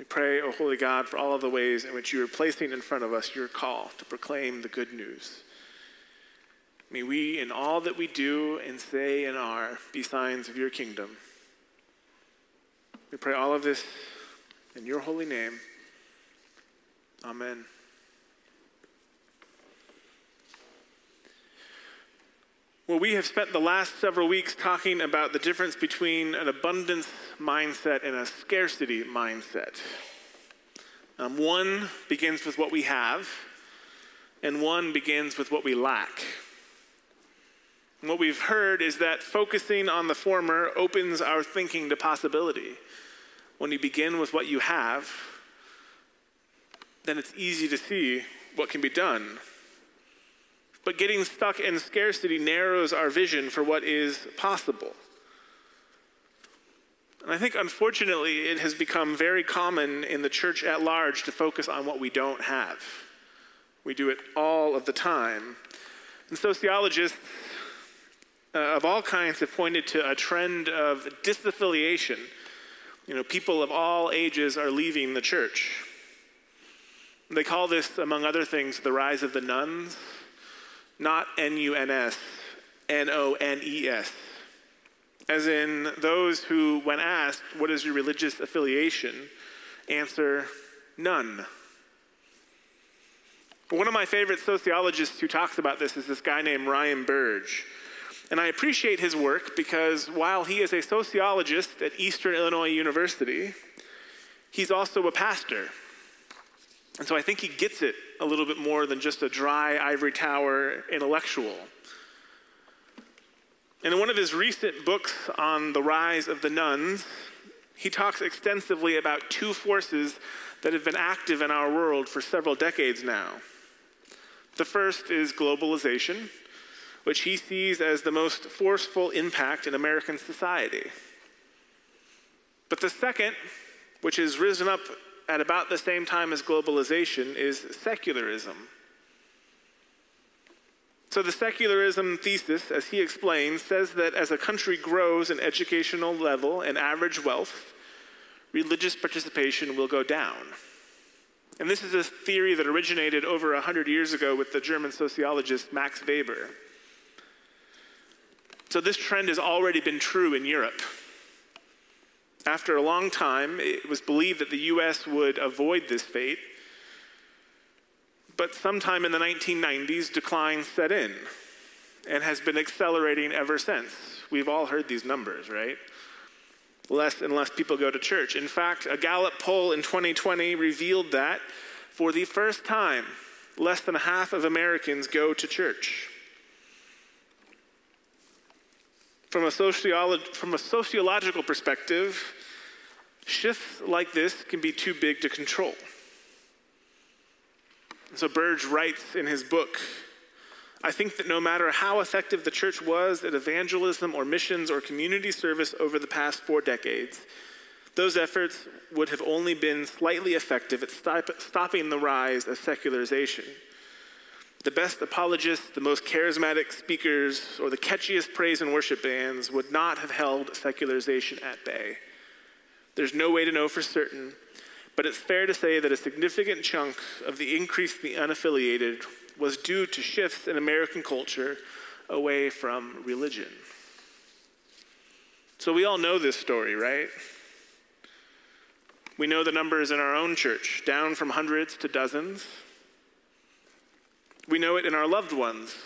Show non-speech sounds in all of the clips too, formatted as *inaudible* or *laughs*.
We pray, O oh Holy God, for all of the ways in which you are placing in front of us your call to proclaim the good news. May we, in all that we do and say and are, be signs of your kingdom. We pray all of this in your holy name. Amen. Well, we have spent the last several weeks talking about the difference between an abundance mindset and a scarcity mindset. Um, one begins with what we have, and one begins with what we lack. And what we've heard is that focusing on the former opens our thinking to possibility. When you begin with what you have, then it's easy to see what can be done but getting stuck in scarcity narrows our vision for what is possible. And I think, unfortunately, it has become very common in the church at large to focus on what we don't have. We do it all of the time. And sociologists uh, of all kinds have pointed to a trend of disaffiliation. You know, people of all ages are leaving the church. They call this, among other things, the rise of the nones not N U N S, N O N E S. As in those who, when asked, What is your religious affiliation? answer, None. One of my favorite sociologists who talks about this is this guy named Ryan Burge. And I appreciate his work because while he is a sociologist at Eastern Illinois University, he's also a pastor. And so I think he gets it a little bit more than just a dry ivory tower intellectual. And in one of his recent books on the rise of the nones, he talks extensively about two forces that have been active in our world for several decades now. The first is globalization, which he sees as the most forceful impact in American society. But the second, which has risen up at about the same time as globalization is secularism. So, the secularism thesis, as he explains, says that as a country grows in educational level and average wealth, religious participation will go down. And this is a theory that originated over 100 years ago with the German sociologist Max Weber. So, this trend has already been true in Europe. After a long time, it was believed that the U.S. would avoid this fate. But sometime in the 1990s, decline set in and has been accelerating ever since. We've all heard these numbers, right? Less and less people go to church. In fact, a Gallup poll in 2020 revealed that for the first time, less than half of Americans go to church. From a, sociolo- from a sociological perspective, shifts like this can be too big to control. so Burge writes in his book I think that no matter how effective the church was at evangelism or missions or community service over the past four decades, those efforts would have only been slightly effective at stop, stopping the rise of secularization. The best apologists, the most charismatic speakers, or the catchiest praise and worship bands would not have held secularization at bay. There's no way to know for certain, but it's fair to say that a significant chunk of the increase in the unaffiliated was due to shifts in American culture away from religion. So we all know this story, right? We know the numbers in our own church, down from hundreds to dozens. We know it in our loved ones.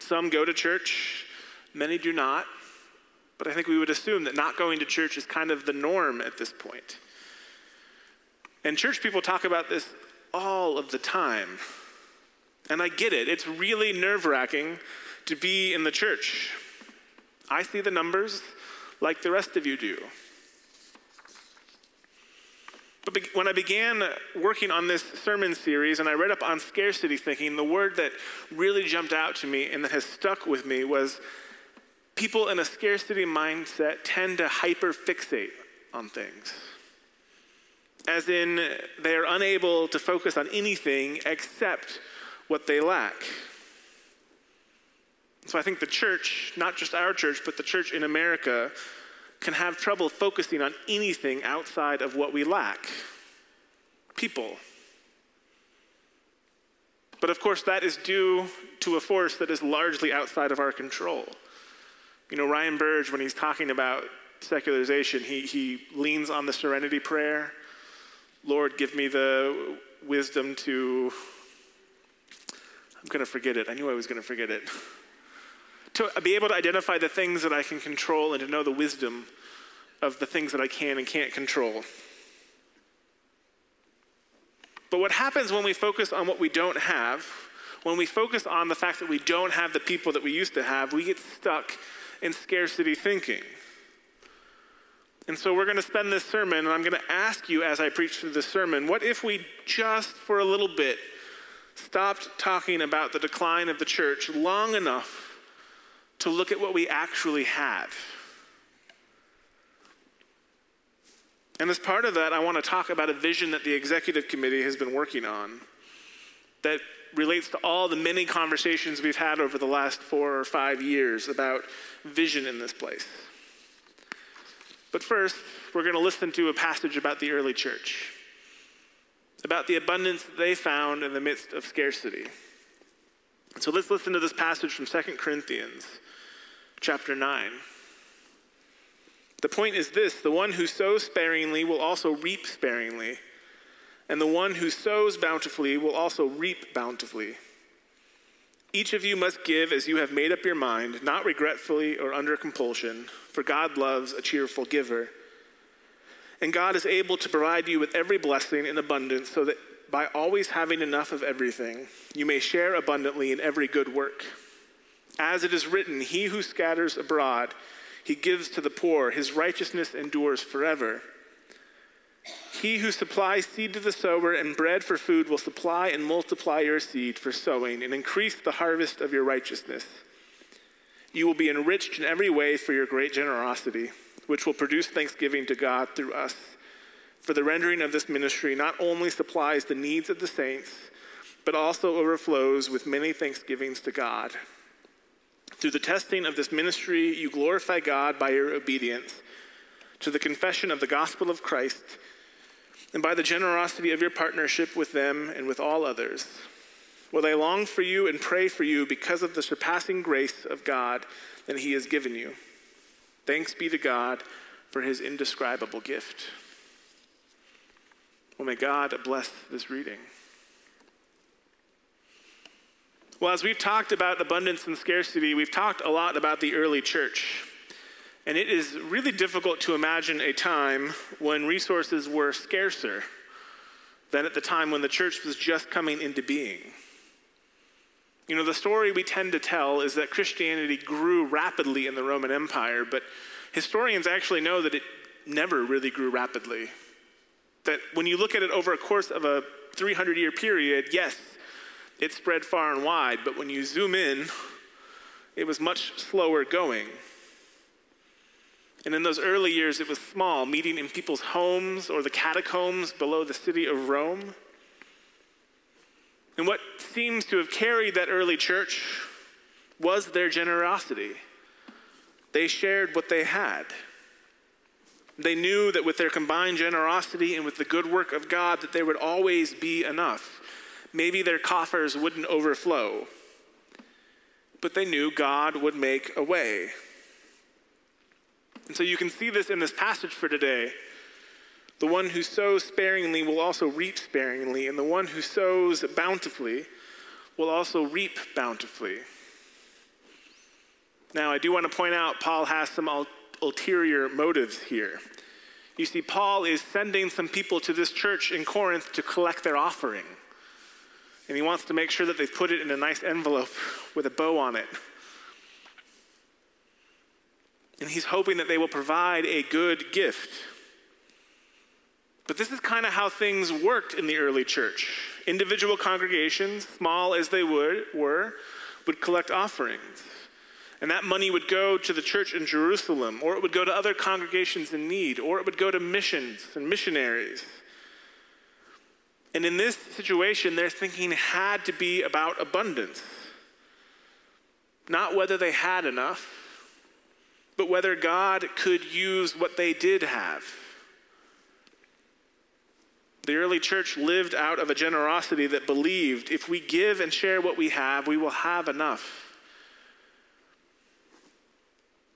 Some go to church, many do not. But I think we would assume that not going to church is kind of the norm at this point. And church people talk about this all of the time. And I get it, it's really nerve wracking to be in the church. I see the numbers like the rest of you do. But when I began working on this sermon series and I read up on scarcity thinking, the word that really jumped out to me and that has stuck with me was people in a scarcity mindset tend to hyperfixate on things. As in, they are unable to focus on anything except what they lack. So I think the church, not just our church, but the church in America, can have trouble focusing on anything outside of what we lack. people. But of course, that is due to a force that is largely outside of our control. You know, Ryan Burge, when he's talking about secularization, he, he leans on the serenity prayer Lord, give me the wisdom to. I'm going to forget it. I knew I was going to forget it. To be able to identify the things that I can control and to know the wisdom of the things that I can and can't control. But what happens when we focus on what we don't have, when we focus on the fact that we don't have the people that we used to have, we get stuck in scarcity thinking. And so we're going to spend this sermon, and I'm going to ask you as I preach through this sermon what if we just for a little bit stopped talking about the decline of the church long enough to look at what we actually have? And as part of that, I want to talk about a vision that the executive committee has been working on that relates to all the many conversations we've had over the last four or five years about vision in this place. But first, we're going to listen to a passage about the early church, about the abundance they found in the midst of scarcity. So let's listen to this passage from 2 Corinthians chapter 9. The point is this the one who sows sparingly will also reap sparingly, and the one who sows bountifully will also reap bountifully. Each of you must give as you have made up your mind, not regretfully or under compulsion, for God loves a cheerful giver. And God is able to provide you with every blessing in abundance, so that by always having enough of everything, you may share abundantly in every good work. As it is written, He who scatters abroad, he gives to the poor. His righteousness endures forever. He who supplies seed to the sower and bread for food will supply and multiply your seed for sowing and increase the harvest of your righteousness. You will be enriched in every way for your great generosity, which will produce thanksgiving to God through us. For the rendering of this ministry not only supplies the needs of the saints, but also overflows with many thanksgivings to God. Through the testing of this ministry, you glorify God by your obedience to the confession of the gospel of Christ and by the generosity of your partnership with them and with all others. Will I long for you and pray for you because of the surpassing grace of God that He has given you? Thanks be to God for His indescribable gift. Well, may God bless this reading. Well, as we've talked about abundance and scarcity, we've talked a lot about the early church. And it is really difficult to imagine a time when resources were scarcer than at the time when the church was just coming into being. You know, the story we tend to tell is that Christianity grew rapidly in the Roman Empire, but historians actually know that it never really grew rapidly. That when you look at it over a course of a 300 year period, yes, it spread far and wide, but when you zoom in, it was much slower going. And in those early years, it was small, meeting in people's homes or the catacombs below the city of Rome. And what seems to have carried that early church was their generosity. They shared what they had. They knew that with their combined generosity and with the good work of God that there would always be enough maybe their coffers wouldn't overflow. But they knew God would make a way. And so you can see this in this passage for today. The one who sows sparingly will also reap sparingly, and the one who sows bountifully will also reap bountifully. Now, I do want to point out Paul has some ulterior motives here. You see, Paul is sending some people to this church in Corinth to collect their offering and he wants to make sure that they've put it in a nice envelope with a bow on it. And he's hoping that they will provide a good gift. But this is kind of how things worked in the early church. Individual congregations, small as they would, were, would collect offerings. And that money would go to the church in Jerusalem, or it would go to other congregations in need, or it would go to missions and missionaries. And in this situation, their thinking had to be about abundance. Not whether they had enough, but whether God could use what they did have. The early church lived out of a generosity that believed if we give and share what we have, we will have enough.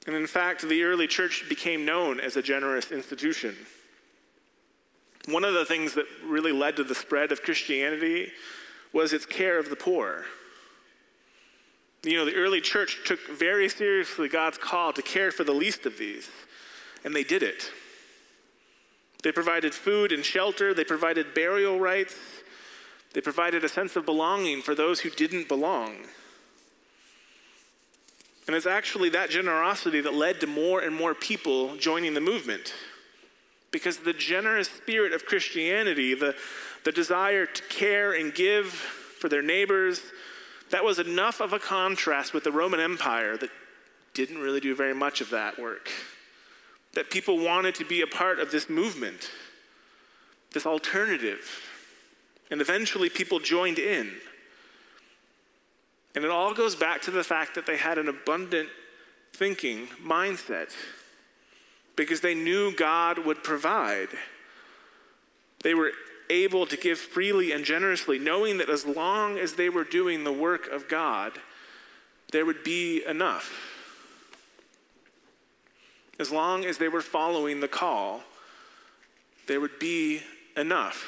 And in fact, the early church became known as a generous institution. One of the things that really led to the spread of Christianity was its care of the poor. You know, the early church took very seriously God's call to care for the least of these, and they did it. They provided food and shelter, they provided burial rites, they provided a sense of belonging for those who didn't belong. And it's actually that generosity that led to more and more people joining the movement. Because the generous spirit of Christianity, the, the desire to care and give for their neighbors, that was enough of a contrast with the Roman Empire that didn't really do very much of that work. That people wanted to be a part of this movement, this alternative. And eventually people joined in. And it all goes back to the fact that they had an abundant thinking mindset because they knew God would provide. They were able to give freely and generously, knowing that as long as they were doing the work of God, there would be enough. As long as they were following the call, there would be enough.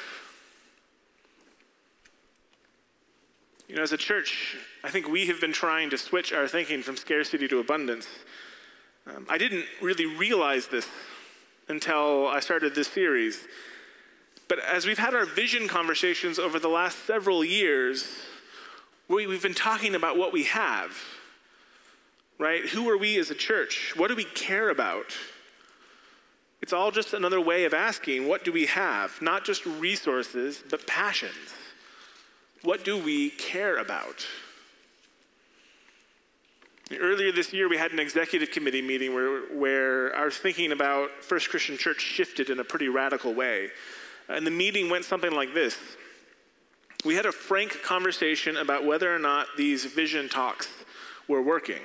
You know, as a church, I think we have been trying to switch our thinking from scarcity to abundance. Um, I didn't really realize this until I started this series. But as we've had our vision conversations over the last several years, we, we've been talking about what we have, right? Who are we as a church? What do we care about? It's all just another way of asking, what do we have? Not just resources, but passions. What do we care about? Earlier this year, we had an executive committee meeting where, where our thinking about First Christian Church shifted in a pretty radical way. And the meeting went something like this We had a frank conversation about whether or not these vision talks were working.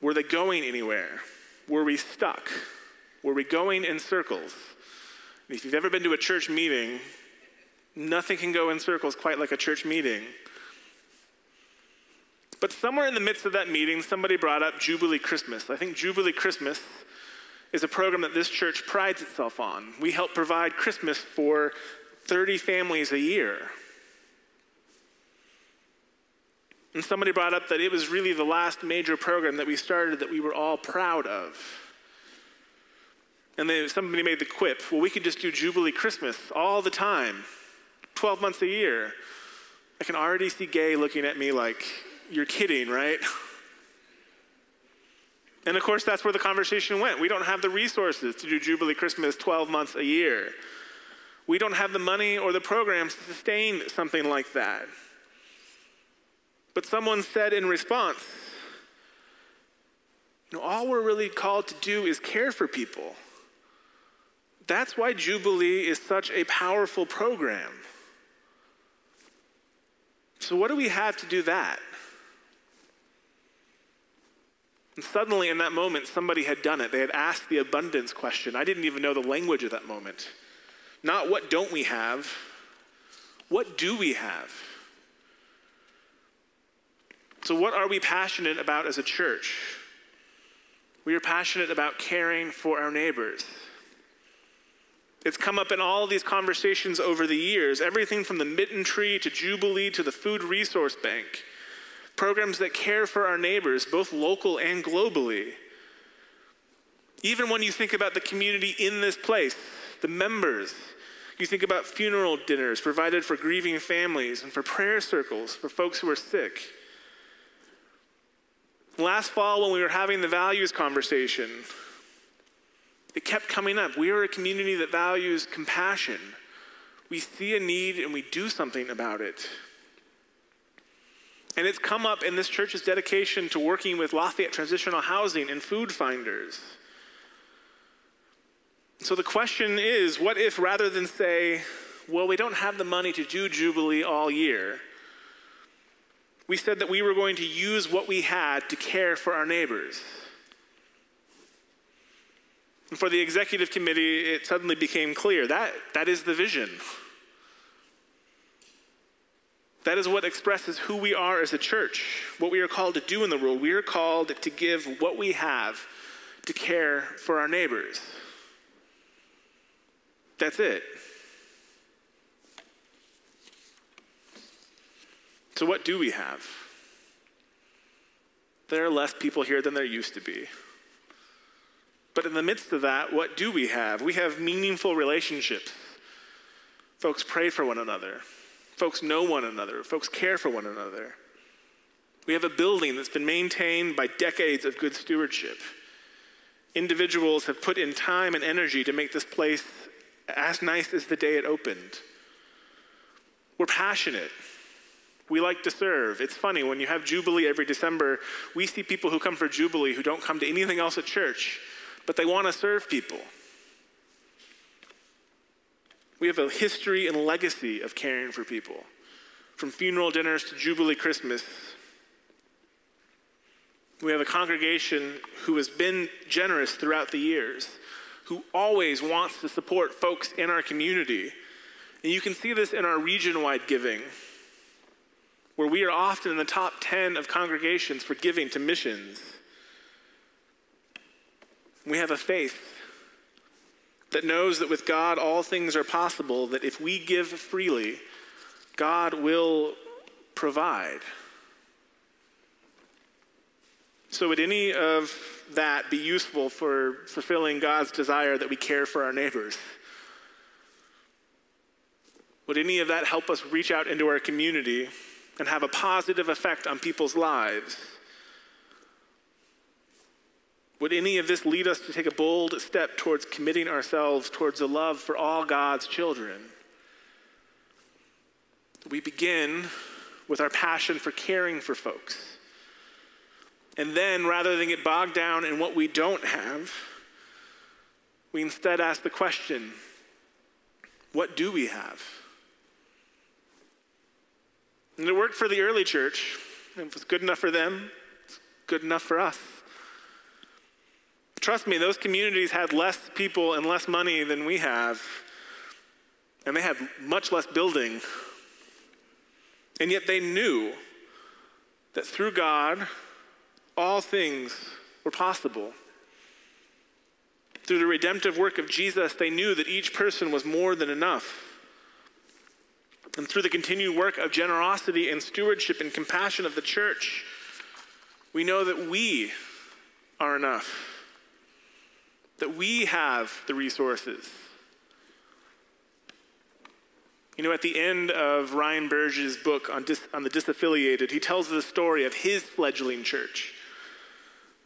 Were they going anywhere? Were we stuck? Were we going in circles? If you've ever been to a church meeting, nothing can go in circles quite like a church meeting. But somewhere in the midst of that meeting, somebody brought up Jubilee Christmas. I think Jubilee Christmas is a program that this church prides itself on. We help provide Christmas for 30 families a year. And somebody brought up that it was really the last major program that we started that we were all proud of. And then somebody made the quip well, we could just do Jubilee Christmas all the time, 12 months a year. I can already see Gay looking at me like, you're kidding, right? *laughs* And of course, that's where the conversation went. We don't have the resources to do Jubilee Christmas 12 months a year. We don't have the money or the programs to sustain something like that. But someone said in response, you know, all we're really called to do is care for people. That's why Jubilee is such a powerful program. So, what do we have to do that? And suddenly, in that moment, somebody had done it. They had asked the abundance question. I didn't even know the language of that moment. Not what don't we have, what do we have? So, what are we passionate about as a church? We are passionate about caring for our neighbors. It's come up in all these conversations over the years everything from the mitten tree to Jubilee to the Food Resource Bank programs that care for our neighbors, both local and globally. Even when you think about the community in this place, the members, you think about funeral dinners provided for grieving families and for prayer circles for folks who are sick. Last fall, when we were having the values conversation, it kept coming up. We are a community that values compassion. We see a need and we do something about it. And it's come up in this church's dedication to working with Lafayette Transitional Housing and food finders. So the question is what if rather than say, well, we don't have the money to do Jubilee all year, we said that we were going to use what we had to care for our neighbors? And for the executive committee, it suddenly became clear that that is the vision. That is what expresses who we are as a church, what we are called to do in the world. We are called to give what we have to care for our neighbors. That's it. So, what do we have? There are less people here than there used to be. But in the midst of that, what do we have? We have meaningful relationships. Folks pray for one another. Folks know one another. Folks care for one another. We have a building that's been maintained by decades of good stewardship. Individuals have put in time and energy to make this place as nice as the day it opened. We're passionate. We like to serve. It's funny, when you have Jubilee every December, we see people who come for Jubilee who don't come to anything else at church, but they want to serve people. We have a history and legacy of caring for people, from funeral dinners to Jubilee Christmas. We have a congregation who has been generous throughout the years, who always wants to support folks in our community. And you can see this in our region wide giving, where we are often in the top 10 of congregations for giving to missions. We have a faith that knows that with God all things are possible, that if we give freely, God will provide. So, would any of that be useful for fulfilling God's desire that we care for our neighbors? Would any of that help us reach out into our community and have a positive effect on people's lives? Would any of this lead us to take a bold step towards committing ourselves towards a love for all God's children? We begin with our passion for caring for folks. And then, rather than get bogged down in what we don't have, we instead ask the question what do we have? And it worked for the early church. It was good enough for them, it's good enough for us. Trust me, those communities had less people and less money than we have, and they had much less building. And yet they knew that through God, all things were possible. Through the redemptive work of Jesus, they knew that each person was more than enough. And through the continued work of generosity and stewardship and compassion of the church, we know that we are enough that we have the resources. You know, at the end of Ryan Burge's book on, dis, on the disaffiliated, he tells the story of his fledgling church.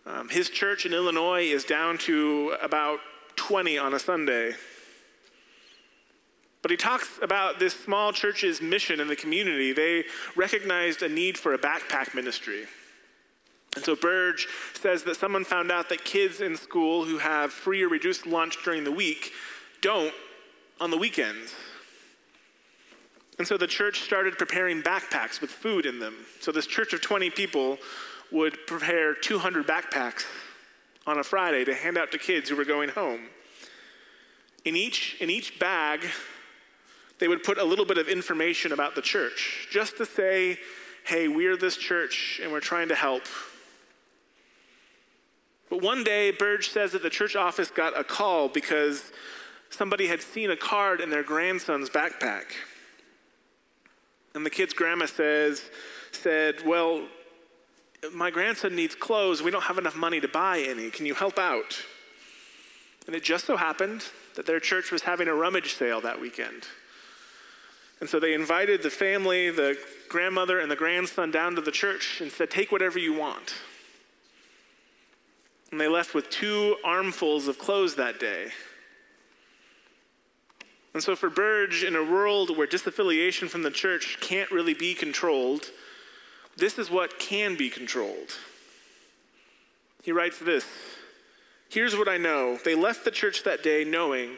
Um, his church in Illinois is down to about 20 on a Sunday. But he talks about this small church's mission in the community. They recognized a need for a backpack ministry. And so Burge says that someone found out that kids in school who have free or reduced lunch during the week don't on the weekends. And so the church started preparing backpacks with food in them. So this church of 20 people would prepare 200 backpacks on a Friday to hand out to kids who were going home. In each, in each bag, they would put a little bit of information about the church, just to say, hey, we're this church and we're trying to help. But one day, Burge says that the church office got a call because somebody had seen a card in their grandson's backpack. And the kid's grandma says, said, Well, my grandson needs clothes. We don't have enough money to buy any. Can you help out? And it just so happened that their church was having a rummage sale that weekend. And so they invited the family, the grandmother, and the grandson down to the church and said, Take whatever you want. And they left with two armfuls of clothes that day. And so, for Burge, in a world where disaffiliation from the church can't really be controlled, this is what can be controlled. He writes this Here's what I know they left the church that day knowing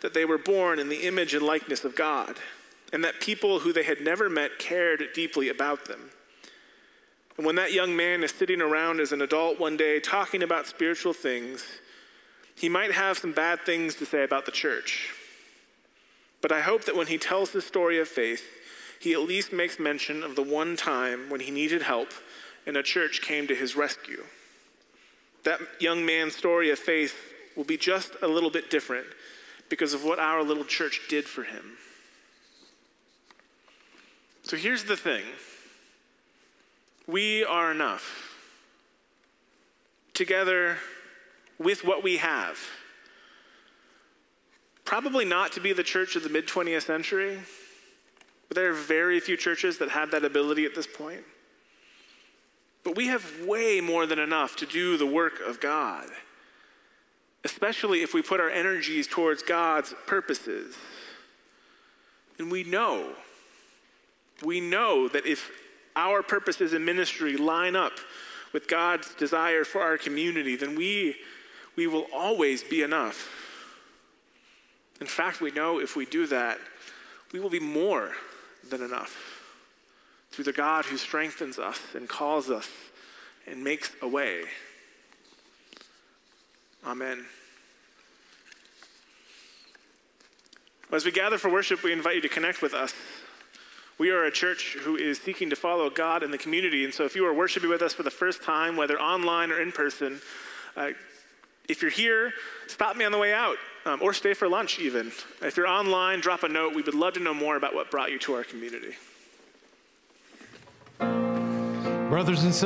that they were born in the image and likeness of God, and that people who they had never met cared deeply about them. And when that young man is sitting around as an adult one day talking about spiritual things, He might have some bad things to say about the church. But I hope that when he tells the story of faith, he at least makes mention of the one time when he needed help and a church came to his rescue. That young man's story of faith will be just a little bit different because of what our little church did for him. So here's the thing we are enough. Together with what we have. Probably not to be the church of the mid 20th century, but there are very few churches that have that ability at this point. But we have way more than enough to do the work of God, especially if we put our energies towards God's purposes. And we know, we know that if our purposes in ministry line up with God's desire for our community, then we, we will always be enough. In fact, we know if we do that, we will be more than enough through the God who strengthens us and calls us and makes a way. Amen. As we gather for worship, we invite you to connect with us. We are a church who is seeking to follow God in the community. And so if you are worshiping with us for the first time, whether online or in person, uh, if you're here, stop me on the way out um, or stay for lunch even. If you're online, drop a note. We would love to know more about what brought you to our community. Brothers and sisters,